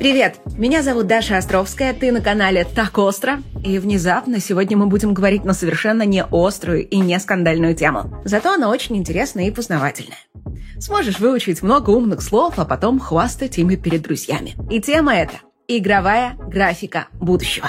Привет! Меня зовут Даша Островская, ты на канале «Так остро». И внезапно сегодня мы будем говорить на совершенно не острую и не скандальную тему. Зато она очень интересная и познавательная. Сможешь выучить много умных слов, а потом хвастать ими перед друзьями. И тема эта – игровая графика будущего.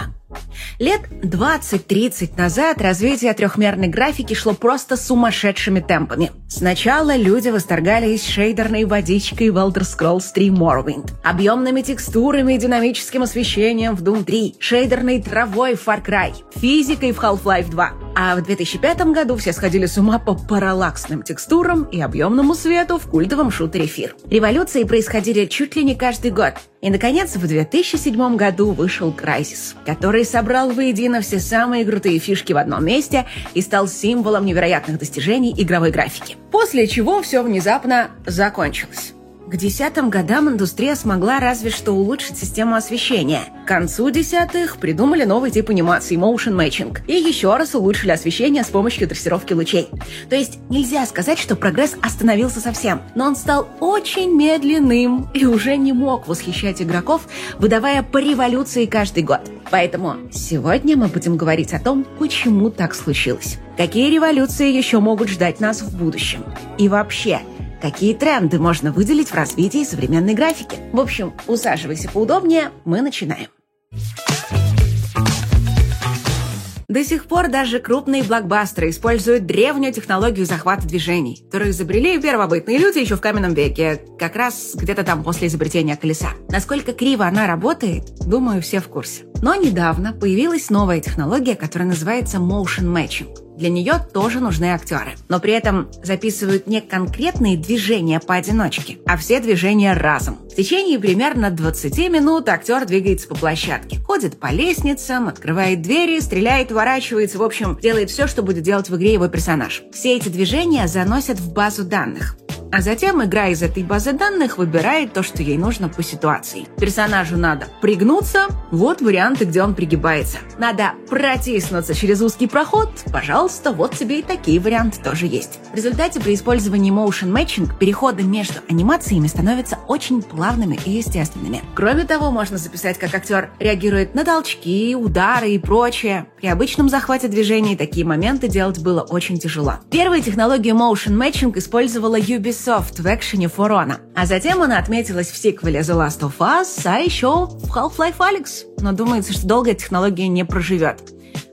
Лет 20-30 назад развитие трехмерной графики шло просто сумасшедшими темпами. Сначала люди восторгались шейдерной водичкой в Elder Scrolls 3 Morrowind, объемными текстурами и динамическим освещением в Doom 3, шейдерной травой в Far Cry, физикой в Half-Life 2. А в 2005 году все сходили с ума по параллаксным текстурам и объемному свету в культовом шутере Фир. Революции происходили чуть ли не каждый год. И, наконец, в 2007 году вышел Crysis, который собрал воедино все самые крутые фишки в одном месте и стал символом невероятных достижений игровой графики. После чего все внезапно закончилось. К десятым годам индустрия смогла разве что улучшить систему освещения. К концу десятых придумали новый тип анимации – motion matching. И еще раз улучшили освещение с помощью трассировки лучей. То есть нельзя сказать, что прогресс остановился совсем, но он стал очень медленным и уже не мог восхищать игроков, выдавая по революции каждый год. Поэтому сегодня мы будем говорить о том, почему так случилось. Какие революции еще могут ждать нас в будущем? И вообще, Какие тренды можно выделить в развитии современной графики? В общем, усаживайся поудобнее, мы начинаем. До сих пор даже крупные блокбастеры используют древнюю технологию захвата движений, которую изобрели первобытные люди еще в каменном веке, как раз где-то там после изобретения колеса. Насколько криво она работает, думаю, все в курсе. Но недавно появилась новая технология, которая называется motion matching. Для нее тоже нужны актеры. Но при этом записывают не конкретные движения поодиночке, а все движения разом. В течение примерно 20 минут актер двигается по площадке. Ходит по лестницам, открывает двери, стреляет, ворачивается, в общем, делает все, что будет делать в игре его персонаж. Все эти движения заносят в базу данных. А затем игра из этой базы данных выбирает то, что ей нужно по ситуации. Персонажу надо пригнуться, вот варианты, где он пригибается. Надо протиснуться через узкий проход, пожалуйста, вот тебе и такие варианты тоже есть. В результате при использовании motion matching переходы между анимациями становятся очень плавными и естественными. Кроме того, можно записать, как актер реагирует на толчки, удары и прочее. При обычном захвате движений такие моменты делать было очень тяжело. Первую технологию motion matching использовала Ubisoft Ubisoft в экшене Honor. А затем она отметилась в сиквеле The Last of Us, а еще в Half-Life Alyx. Но думается, что долго технология не проживет.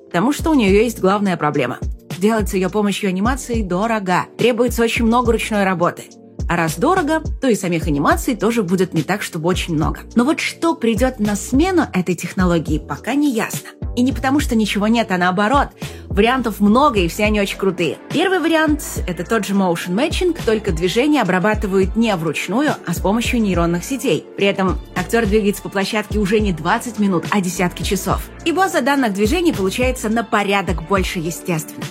Потому что у нее есть главная проблема. Делать с ее помощью анимации дорого. Требуется очень много ручной работы. А раз дорого, то и самих анимаций тоже будет не так, чтобы очень много. Но вот что придет на смену этой технологии, пока не ясно. И не потому, что ничего нет, а наоборот. Вариантов много, и все они очень крутые. Первый вариант — это тот же motion matching, только движения обрабатывают не вручную, а с помощью нейронных сетей. При этом актер двигается по площадке уже не 20 минут, а десятки часов. И база данных движений получается на порядок больше естественно.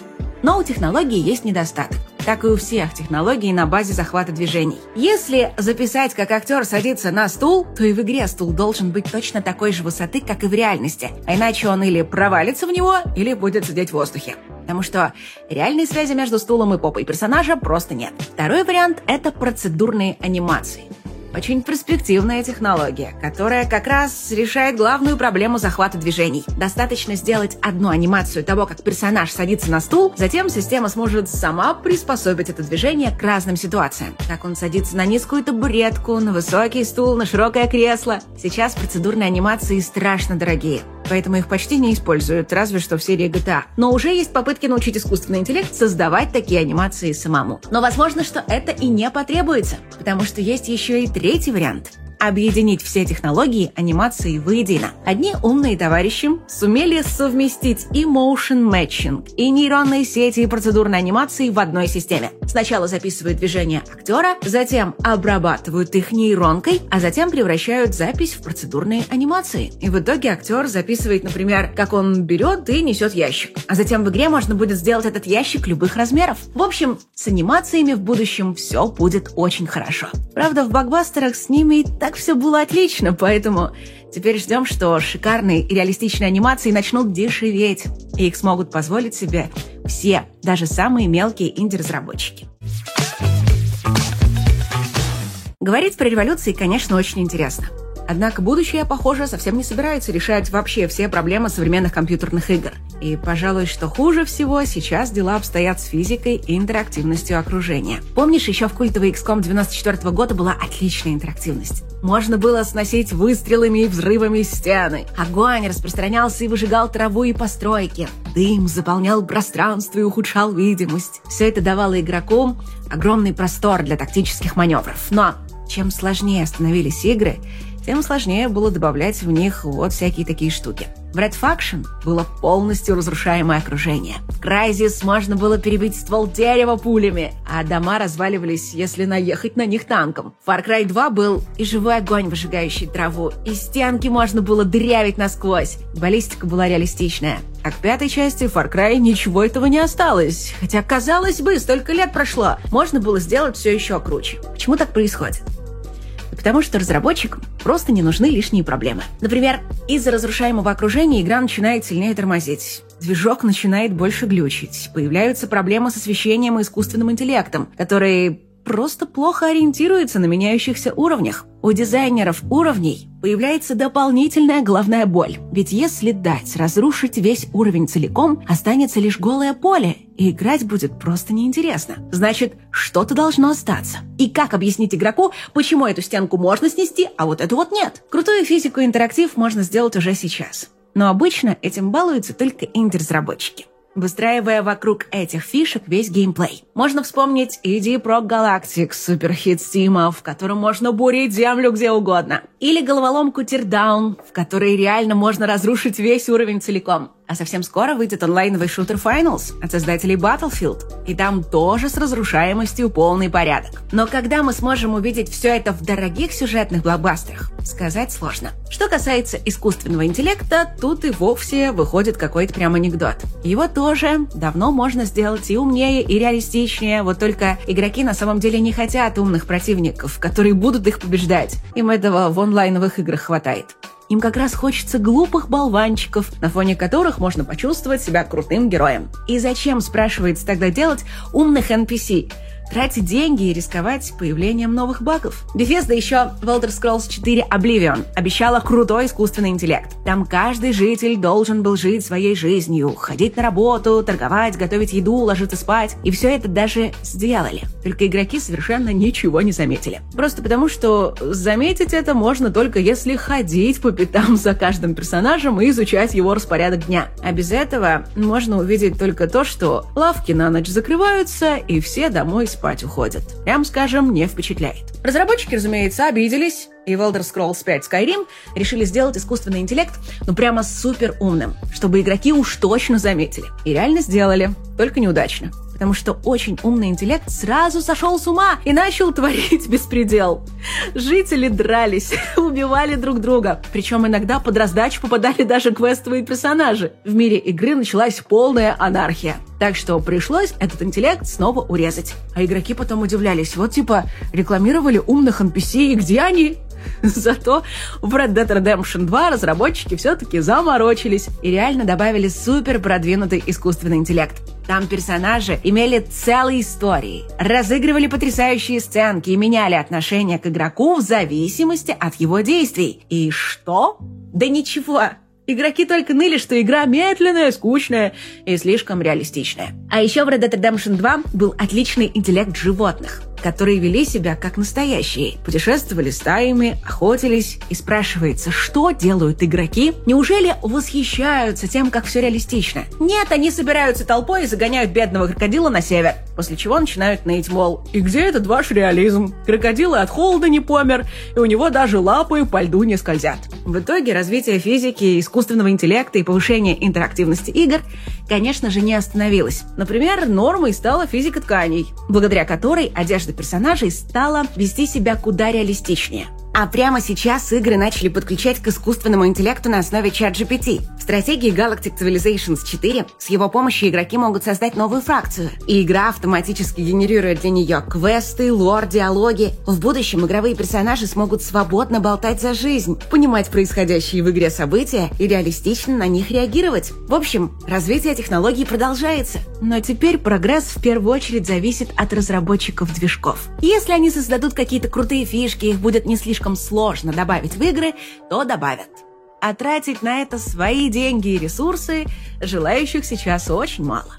Но у технологии есть недостаток как и у всех технологий на базе захвата движений. Если записать, как актер садится на стул, то и в игре стул должен быть точно такой же высоты, как и в реальности. А иначе он или провалится в него, или будет сидеть в воздухе. Потому что реальной связи между стулом и попой персонажа просто нет. Второй вариант — это процедурные анимации. Очень перспективная технология, которая как раз решает главную проблему захвата движений. Достаточно сделать одну анимацию того, как персонаж садится на стул, затем система сможет сама приспособить это движение к разным ситуациям. Как он садится на низкую табуретку, на высокий стул, на широкое кресло. Сейчас процедурные анимации страшно дорогие поэтому их почти не используют, разве что в серии GTA. Но уже есть попытки научить искусственный интеллект создавать такие анимации самому. Но возможно, что это и не потребуется, потому что есть еще и третий вариант – объединить все технологии анимации воедино. Одни умные товарищи сумели совместить и motion matching, и нейронные сети, и процедурные анимации в одной системе. Сначала записывают движения актера, затем обрабатывают их нейронкой, а затем превращают запись в процедурные анимации. И в итоге актер записывает, например, как он берет и несет ящик. А затем в игре можно будет сделать этот ящик любых размеров. В общем, с анимациями в будущем все будет очень хорошо. Правда, в блокбастерах с ними так все было отлично, поэтому теперь ждем, что шикарные и реалистичные анимации начнут дешеветь, и их смогут позволить себе все, даже самые мелкие инди-разработчики. Говорить про революции, конечно, очень интересно. Однако будущее, похоже, совсем не собирается решать вообще все проблемы современных компьютерных игр. И, пожалуй, что хуже всего, сейчас дела обстоят с физикой и интерактивностью окружения. Помнишь, еще в культовой XCOM 94 года была отличная интерактивность? Можно было сносить выстрелами и взрывами стены. Огонь распространялся и выжигал траву и постройки. Дым заполнял пространство и ухудшал видимость. Все это давало игроку огромный простор для тактических маневров. Но чем сложнее становились игры, тем сложнее было добавлять в них вот всякие такие штуки. В Red Faction было полностью разрушаемое окружение. В Crysis можно было перебить ствол дерева пулями, а дома разваливались, если наехать на них танком. В Far Cry 2 был и живой огонь, выжигающий траву, и стенки можно было дырявить насквозь. Баллистика была реалистичная. А к пятой части Far Cry ничего этого не осталось. Хотя, казалось бы, столько лет прошло. Можно было сделать все еще круче. Почему так происходит? Потому что разработчикам просто не нужны лишние проблемы. Например, из-за разрушаемого окружения игра начинает сильнее тормозить. Движок начинает больше глючить. Появляются проблемы с освещением и искусственным интеллектом, которые просто плохо ориентируется на меняющихся уровнях. У дизайнеров уровней появляется дополнительная головная боль. Ведь если дать разрушить весь уровень целиком, останется лишь голое поле, и играть будет просто неинтересно. Значит, что-то должно остаться. И как объяснить игроку, почему эту стенку можно снести, а вот эту вот нет? Крутую физику интерактив можно сделать уже сейчас. Но обычно этим балуются только инди-разработчики выстраивая вокруг этих фишек весь геймплей. Можно вспомнить Deep Rock Galactic, суперхит Стима, в котором можно бурить землю где угодно. Или головоломку Teardown, в которой реально можно разрушить весь уровень целиком. А совсем скоро выйдет онлайновый шутер Finals от создателей Battlefield. И там тоже с разрушаемостью полный порядок. Но когда мы сможем увидеть все это в дорогих сюжетных блокбастерах, сказать сложно. Что касается искусственного интеллекта, тут и вовсе выходит какой-то прям анекдот. Его тоже давно можно сделать и умнее, и реалистичнее, вот только игроки на самом деле не хотят умных противников, которые будут их побеждать. Им этого в онлайновых играх хватает. Им как раз хочется глупых болванчиков, на фоне которых можно почувствовать себя крутым героем. И зачем, спрашивается, тогда делать умных NPC? Тратить деньги и рисковать появлением новых багов. Bethesda еще в Elder Scrolls 4 Oblivion обещала крутой искусственный интеллект. Там каждый житель должен был жить своей жизнью, ходить на работу, торговать, готовить еду, ложиться спать. И все это даже сделали. Только игроки совершенно ничего не заметили. Просто потому, что заметить это можно только если ходить по пятам за каждым персонажем и изучать его распорядок дня. А без этого можно увидеть только то, что лавки на ночь закрываются и все домой спать уходят. Прям скажем, не впечатляет. Разработчики, разумеется, обиделись, и в Elder Scrolls 5 Skyrim решили сделать искусственный интеллект, ну прямо супер умным, чтобы игроки уж точно заметили. И реально сделали, только неудачно потому что очень умный интеллект сразу сошел с ума и начал творить беспредел. Жители дрались, убивали друг друга, причем иногда под раздачу попадали даже квестовые персонажи. В мире игры началась полная анархия. Так что пришлось этот интеллект снова урезать. А игроки потом удивлялись, вот типа рекламировали умных NPC, и где они? Зато в Red Dead Redemption 2 разработчики все-таки заморочились и реально добавили супер продвинутый искусственный интеллект. Там персонажи имели целые истории, разыгрывали потрясающие сценки и меняли отношение к игроку в зависимости от его действий. И что? Да ничего. Игроки только ныли, что игра медленная, скучная и слишком реалистичная. А еще в Red Dead Redemption 2 был отличный интеллект животных которые вели себя как настоящие, путешествовали стаями, охотились, и спрашивается, что делают игроки? Неужели восхищаются тем, как все реалистично? Нет, они собираются толпой и загоняют бедного крокодила на север, после чего начинают ныть, мол, и где этот ваш реализм? Крокодил и от холода не помер, и у него даже лапы по льду не скользят. В итоге развитие физики, искусственного интеллекта и повышение интерактивности игр, конечно же, не остановилось. Например, нормой стала физика тканей, благодаря которой одежда персонажей стала вести себя куда реалистичнее. А прямо сейчас игры начали подключать к искусственному интеллекту на основе ChatGPT. В стратегии Galactic Civilizations 4 с его помощью игроки могут создать новую фракцию. И игра автоматически генерирует для нее квесты, лор, диалоги. В будущем игровые персонажи смогут свободно болтать за жизнь, понимать происходящие в игре события и реалистично на них реагировать. В общем, развитие технологий продолжается. Но теперь прогресс в первую очередь зависит от разработчиков движков. Если они создадут какие-то крутые фишки, их будет не слишком сложно добавить в игры, то добавят. А тратить на это свои деньги и ресурсы желающих сейчас очень мало.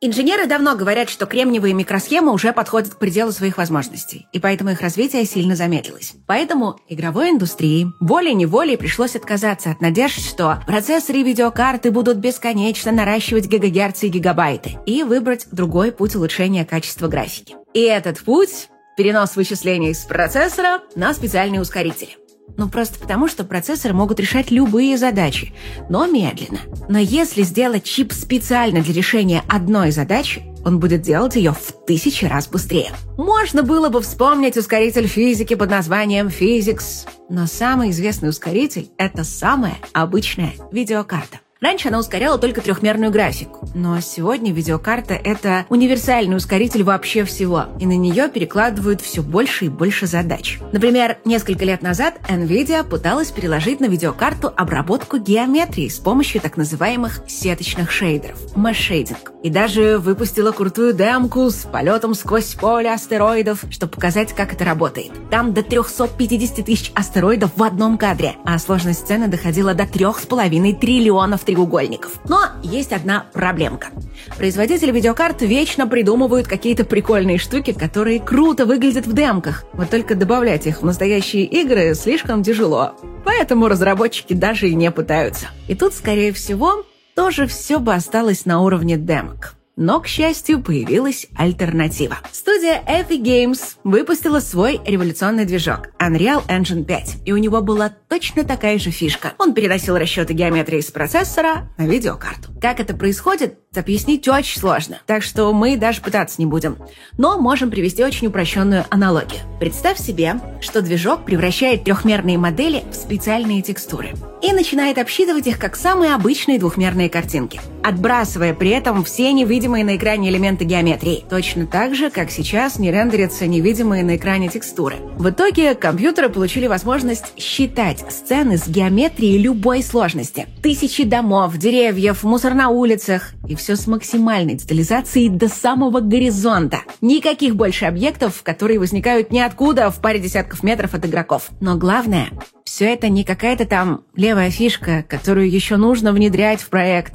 Инженеры давно говорят, что кремниевые микросхемы уже подходят к пределу своих возможностей, и поэтому их развитие сильно замедлилось. Поэтому игровой индустрии волей-неволей пришлось отказаться от надежд, что процессоры и видеокарты будут бесконечно наращивать гигагерцы и гигабайты, и выбрать другой путь улучшения качества графики. И этот путь – перенос вычислений с процессора на специальные ускорители. Ну, просто потому, что процессоры могут решать любые задачи, но медленно. Но если сделать чип специально для решения одной задачи, он будет делать ее в тысячи раз быстрее. Можно было бы вспомнить ускоритель физики под названием Physics, но самый известный ускоритель — это самая обычная видеокарта. Раньше она ускоряла только трехмерную графику, но сегодня видеокарта — это универсальный ускоритель вообще всего, и на нее перекладывают все больше и больше задач. Например, несколько лет назад NVIDIA пыталась переложить на видеокарту обработку геометрии с помощью так называемых сеточных шейдеров — mesh-shading. И даже выпустила крутую демку с полетом сквозь поле астероидов, чтобы показать, как это работает. Там до 350 тысяч астероидов в одном кадре, а сложность сцены доходила до 3,5 триллионов триллионов треугольников. Но есть одна проблемка. Производители видеокарт вечно придумывают какие-то прикольные штуки, которые круто выглядят в демках. Вот только добавлять их в настоящие игры слишком тяжело. Поэтому разработчики даже и не пытаются. И тут, скорее всего, тоже все бы осталось на уровне демок. Но, к счастью, появилась альтернатива. Студия Epic Games выпустила свой революционный движок Unreal Engine 5, и у него была точно такая же фишка. Он переносил расчеты геометрии с процессора на видеокарту. Как это происходит, объяснить очень сложно, так что мы даже пытаться не будем. Но можем привести очень упрощенную аналогию. Представь себе, что движок превращает трехмерные модели в специальные текстуры и начинает обсчитывать их как самые обычные двухмерные картинки, отбрасывая при этом все невидимые на экране элементы геометрии, точно так же, как сейчас не рендерятся невидимые на экране текстуры. В итоге компьютеры получили возможность считать сцены с геометрией любой сложности. Тысячи домов, деревьев, мусор на улицах и все с максимальной детализацией до самого горизонта. Никаких больше объектов, которые возникают ниоткуда в паре десятков метров от игроков. Но главное, все это не какая-то там левая фишка, которую еще нужно внедрять в проект,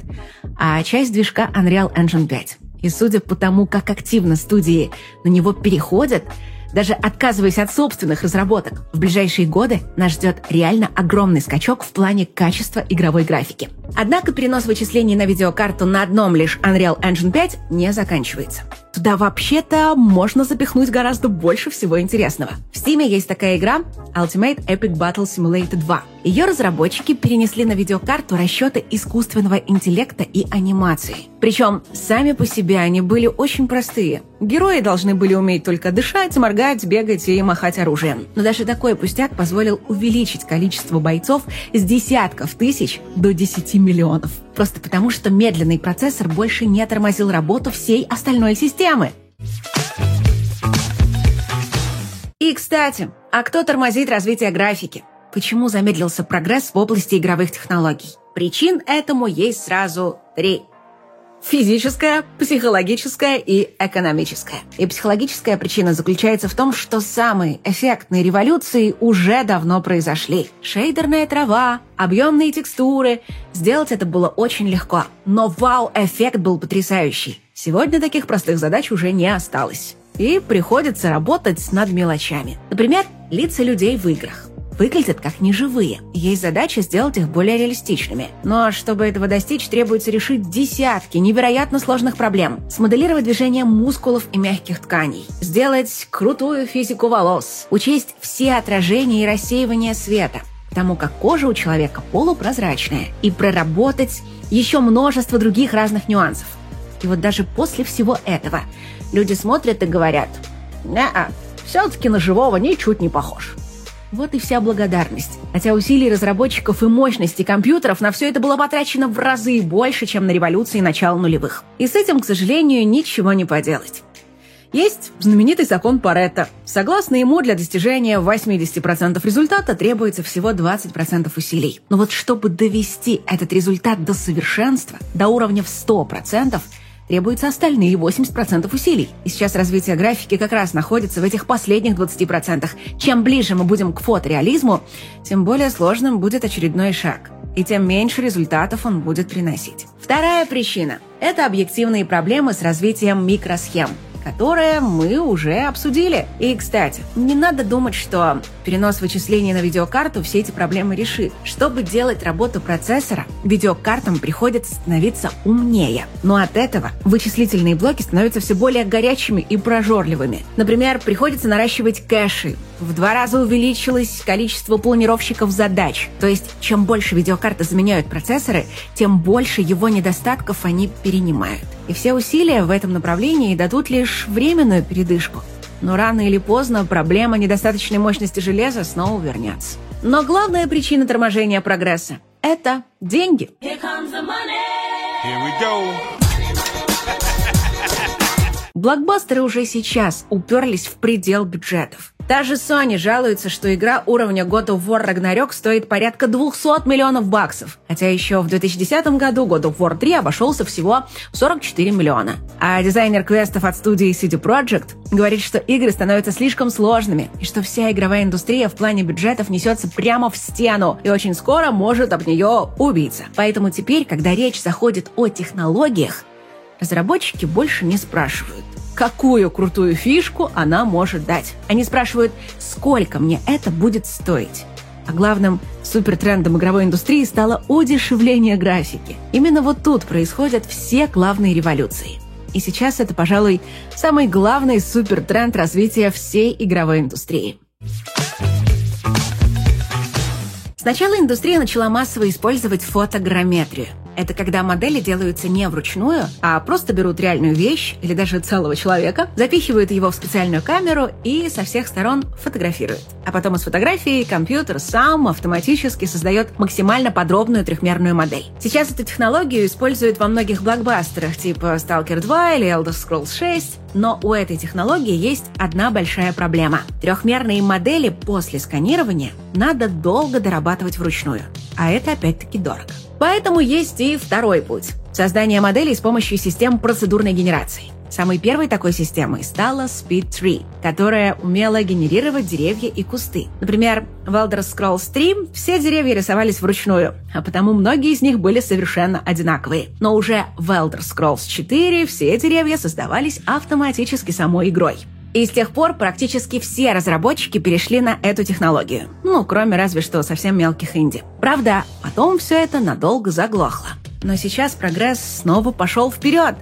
а часть движка Unreal Engine 5. И судя по тому, как активно студии на него переходят, даже отказываясь от собственных разработок, в ближайшие годы нас ждет реально огромный скачок в плане качества игровой графики. Однако перенос вычислений на видеокарту на одном лишь Unreal Engine 5 не заканчивается. Туда вообще-то можно запихнуть гораздо больше всего интересного. В Steam есть такая игра Ultimate Epic Battle Simulator 2. Ее разработчики перенесли на видеокарту расчеты искусственного интеллекта и анимации. Причем сами по себе они были очень простые. Герои должны были уметь только дышать, моргать, бегать и махать оружием. Но даже такой пустяк позволил увеличить количество бойцов с десятков тысяч до 10 миллионов. Просто потому, что медленный процессор больше не тормозил работу всей остальной системы. И, кстати, а кто тормозит развитие графики? Почему замедлился прогресс в области игровых технологий? Причин этому есть сразу три. Физическая, психологическая и экономическая. И психологическая причина заключается в том, что самые эффектные революции уже давно произошли. Шейдерная трава, объемные текстуры. Сделать это было очень легко. Но вау-эффект был потрясающий. Сегодня таких простых задач уже не осталось. И приходится работать над мелочами. Например, лица людей в играх выглядят как неживые. Есть задача сделать их более реалистичными. Но чтобы этого достичь, требуется решить десятки невероятно сложных проблем. Смоделировать движение мускулов и мягких тканей. Сделать крутую физику волос. Учесть все отражения и рассеивания света потому как кожа у человека полупрозрачная, и проработать еще множество других разных нюансов. И вот даже после всего этого люди смотрят и говорят, «Не-а, все-таки на живого ничуть не похож». Вот и вся благодарность. Хотя усилий разработчиков и мощности компьютеров на все это было потрачено в разы больше, чем на революции начала нулевых. И с этим, к сожалению, ничего не поделать. Есть знаменитый закон Паретта. Согласно ему, для достижения 80% результата требуется всего 20% усилий. Но вот чтобы довести этот результат до совершенства, до уровня в 100%, требуется остальные 80% усилий. И сейчас развитие графики как раз находится в этих последних 20%. Чем ближе мы будем к фотореализму, тем более сложным будет очередной шаг. И тем меньше результатов он будет приносить. Вторая причина – это объективные проблемы с развитием микросхем – которое мы уже обсудили. И, кстати, не надо думать, что перенос вычислений на видеокарту все эти проблемы решит. Чтобы делать работу процессора, видеокартам приходится становиться умнее. Но от этого вычислительные блоки становятся все более горячими и прожорливыми. Например, приходится наращивать кэши. В два раза увеличилось количество планировщиков задач. То есть, чем больше видеокарты заменяют процессоры, тем больше его недостатков они перенимают. И все усилия в этом направлении дадут лишь временную передышку. Но рано или поздно проблема недостаточной мощности железа снова вернется. Но главная причина торможения прогресса – это деньги. Блокбастеры уже сейчас уперлись в предел бюджетов. Даже Sony жалуется, что игра уровня God of War Ragnarok стоит порядка 200 миллионов баксов. Хотя еще в 2010 году God of War 3 обошелся всего 44 миллиона. А дизайнер квестов от студии CD Projekt говорит, что игры становятся слишком сложными, и что вся игровая индустрия в плане бюджетов несется прямо в стену, и очень скоро может об нее убиться. Поэтому теперь, когда речь заходит о технологиях, разработчики больше не спрашивают – какую крутую фишку она может дать. Они спрашивают, сколько мне это будет стоить. А главным супертрендом игровой индустрии стало удешевление графики. Именно вот тут происходят все главные революции. И сейчас это, пожалуй, самый главный супертренд развития всей игровой индустрии. Сначала индустрия начала массово использовать фотограмметрию. Это когда модели делаются не вручную, а просто берут реальную вещь или даже целого человека, запихивают его в специальную камеру и со всех сторон фотографируют. А потом из фотографии компьютер сам автоматически создает максимально подробную трехмерную модель. Сейчас эту технологию используют во многих блокбастерах типа Stalker 2 или Elder Scrolls 6, но у этой технологии есть одна большая проблема. Трехмерные модели после сканирования надо долго дорабатывать вручную. А это опять-таки дорого. Поэтому есть и второй путь – создание моделей с помощью систем процедурной генерации. Самой первой такой системой стала Speed 3, которая умела генерировать деревья и кусты. Например, в Elder Scrolls 3 все деревья рисовались вручную, а потому многие из них были совершенно одинаковые. Но уже в Elder Scrolls 4 все деревья создавались автоматически самой игрой. И с тех пор практически все разработчики перешли на эту технологию. Ну, кроме разве что совсем мелких инди. Правда, потом все это надолго заглохло. Но сейчас прогресс снова пошел вперед.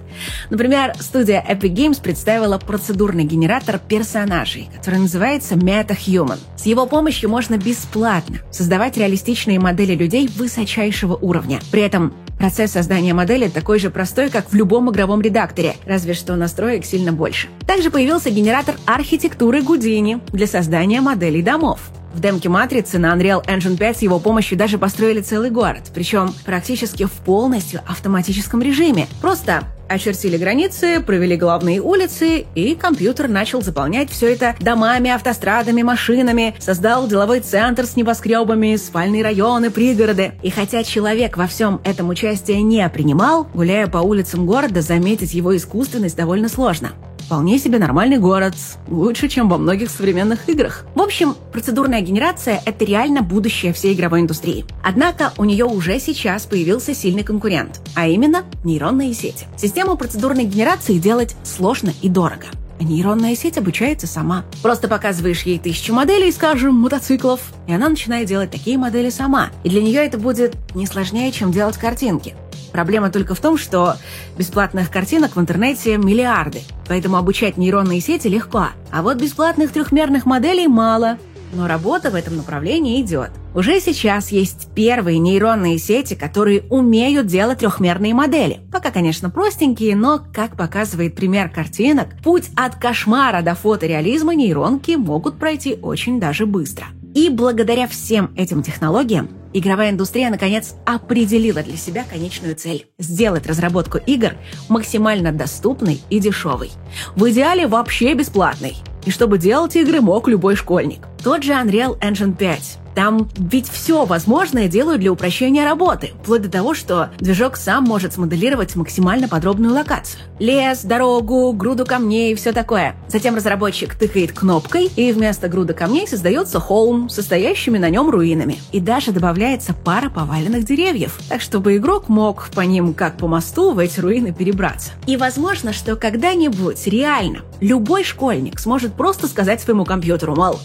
Например, студия Epic Games представила процедурный генератор персонажей, который называется MetaHuman. С его помощью можно бесплатно создавать реалистичные модели людей высочайшего уровня. При этом процесс создания модели такой же простой, как в любом игровом редакторе, разве что настроек сильно больше. Также появился генератор архитектуры Гудини для создания моделей домов. В демке «Матрицы» на Unreal Engine 5 с его помощью даже построили целый город, причем практически в полностью автоматическом режиме. Просто очертили границы, провели главные улицы, и компьютер начал заполнять все это домами, автострадами, машинами, создал деловой центр с небоскребами, спальные районы, пригороды. И хотя человек во всем этом участие не принимал, гуляя по улицам города, заметить его искусственность довольно сложно. Вполне себе нормальный город, лучше, чем во многих современных играх. В общем, процедурная генерация — это реально будущее всей игровой индустрии. Однако у нее уже сейчас появился сильный конкурент, а именно нейронные сети. Систему процедурной генерации делать сложно и дорого. Нейронная сеть обучается сама. Просто показываешь ей тысячу моделей, скажем, мотоциклов, и она начинает делать такие модели сама. И для нее это будет не сложнее, чем делать картинки. Проблема только в том, что бесплатных картинок в интернете миллиарды, поэтому обучать нейронные сети легко. А вот бесплатных трехмерных моделей мало. Но работа в этом направлении идет. Уже сейчас есть первые нейронные сети, которые умеют делать трехмерные модели. Пока, конечно, простенькие, но, как показывает пример картинок, путь от кошмара до фотореализма нейронки могут пройти очень даже быстро. И благодаря всем этим технологиям Игровая индустрия, наконец, определила для себя конечную цель – сделать разработку игр максимально доступной и дешевой. В идеале вообще бесплатной. И чтобы делать игры мог любой школьник. Тот же Unreal Engine 5 там ведь все возможное делают для упрощения работы, вплоть до того, что движок сам может смоделировать максимально подробную локацию. Лес, дорогу, груду камней и все такое. Затем разработчик тыкает кнопкой, и вместо груда камней создается холм, состоящими на нем руинами. И даже добавляется пара поваленных деревьев, так чтобы игрок мог по ним, как по мосту, в эти руины перебраться. И возможно, что когда-нибудь реально любой школьник сможет просто сказать своему компьютеру, мол,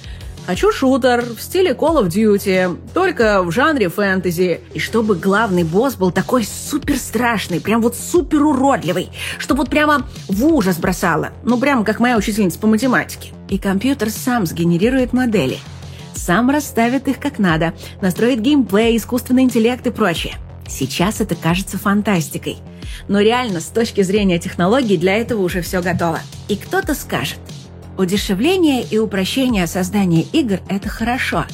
Хочу шутер в стиле Call of Duty, только в жанре фэнтези. И чтобы главный босс был такой супер страшный, прям вот супер уродливый, чтобы вот прямо в ужас бросало. Ну, прямо как моя учительница по математике. И компьютер сам сгенерирует модели. Сам расставит их как надо, настроит геймплей, искусственный интеллект и прочее. Сейчас это кажется фантастикой. Но реально, с точки зрения технологий, для этого уже все готово. И кто-то скажет – Удешевление и упрощение создания игр – это хорошо.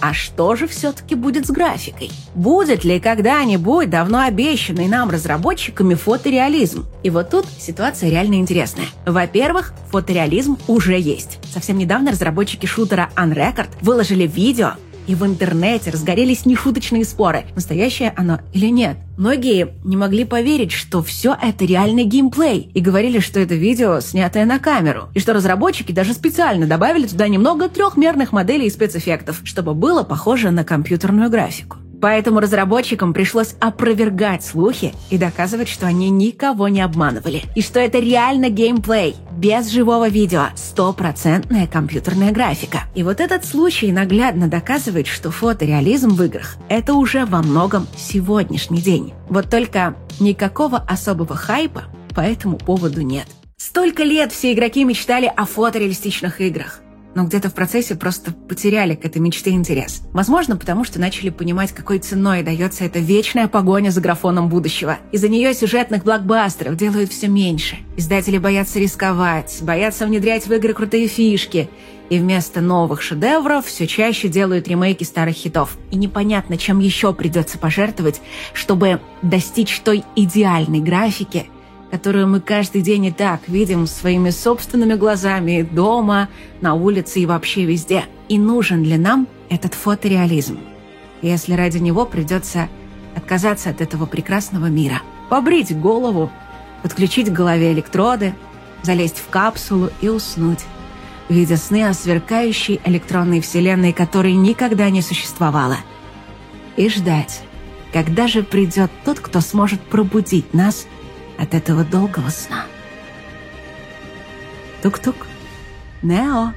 А что же все-таки будет с графикой? Будет ли когда-нибудь давно обещанный нам разработчиками фотореализм? И вот тут ситуация реально интересная. Во-первых, фотореализм уже есть. Совсем недавно разработчики шутера Unrecord выложили видео, и в интернете разгорелись нешуточные споры, настоящее оно или нет. Многие не могли поверить, что все это реальный геймплей, и говорили, что это видео, снятое на камеру, и что разработчики даже специально добавили туда немного трехмерных моделей и спецэффектов, чтобы было похоже на компьютерную графику. Поэтому разработчикам пришлось опровергать слухи и доказывать, что они никого не обманывали. И что это реально геймплей, без живого видео, стопроцентная компьютерная графика. И вот этот случай наглядно доказывает, что фотореализм в играх – это уже во многом сегодняшний день. Вот только никакого особого хайпа по этому поводу нет. Столько лет все игроки мечтали о фотореалистичных играх но где-то в процессе просто потеряли к этой мечте интерес. Возможно, потому что начали понимать, какой ценой дается эта вечная погоня за графоном будущего. Из-за нее сюжетных блокбастеров делают все меньше. Издатели боятся рисковать, боятся внедрять в игры крутые фишки. И вместо новых шедевров все чаще делают ремейки старых хитов. И непонятно, чем еще придется пожертвовать, чтобы достичь той идеальной графики – которую мы каждый день и так видим своими собственными глазами дома, на улице и вообще везде. И нужен ли нам этот фотореализм? Если ради него придется отказаться от этого прекрасного мира, побрить голову, подключить к голове электроды, залезть в капсулу и уснуть, видя сны о сверкающей электронной вселенной, которой никогда не существовало. И ждать, когда же придет тот, кто сможет пробудить нас – от этого долгого сна. Тук-тук. Нео.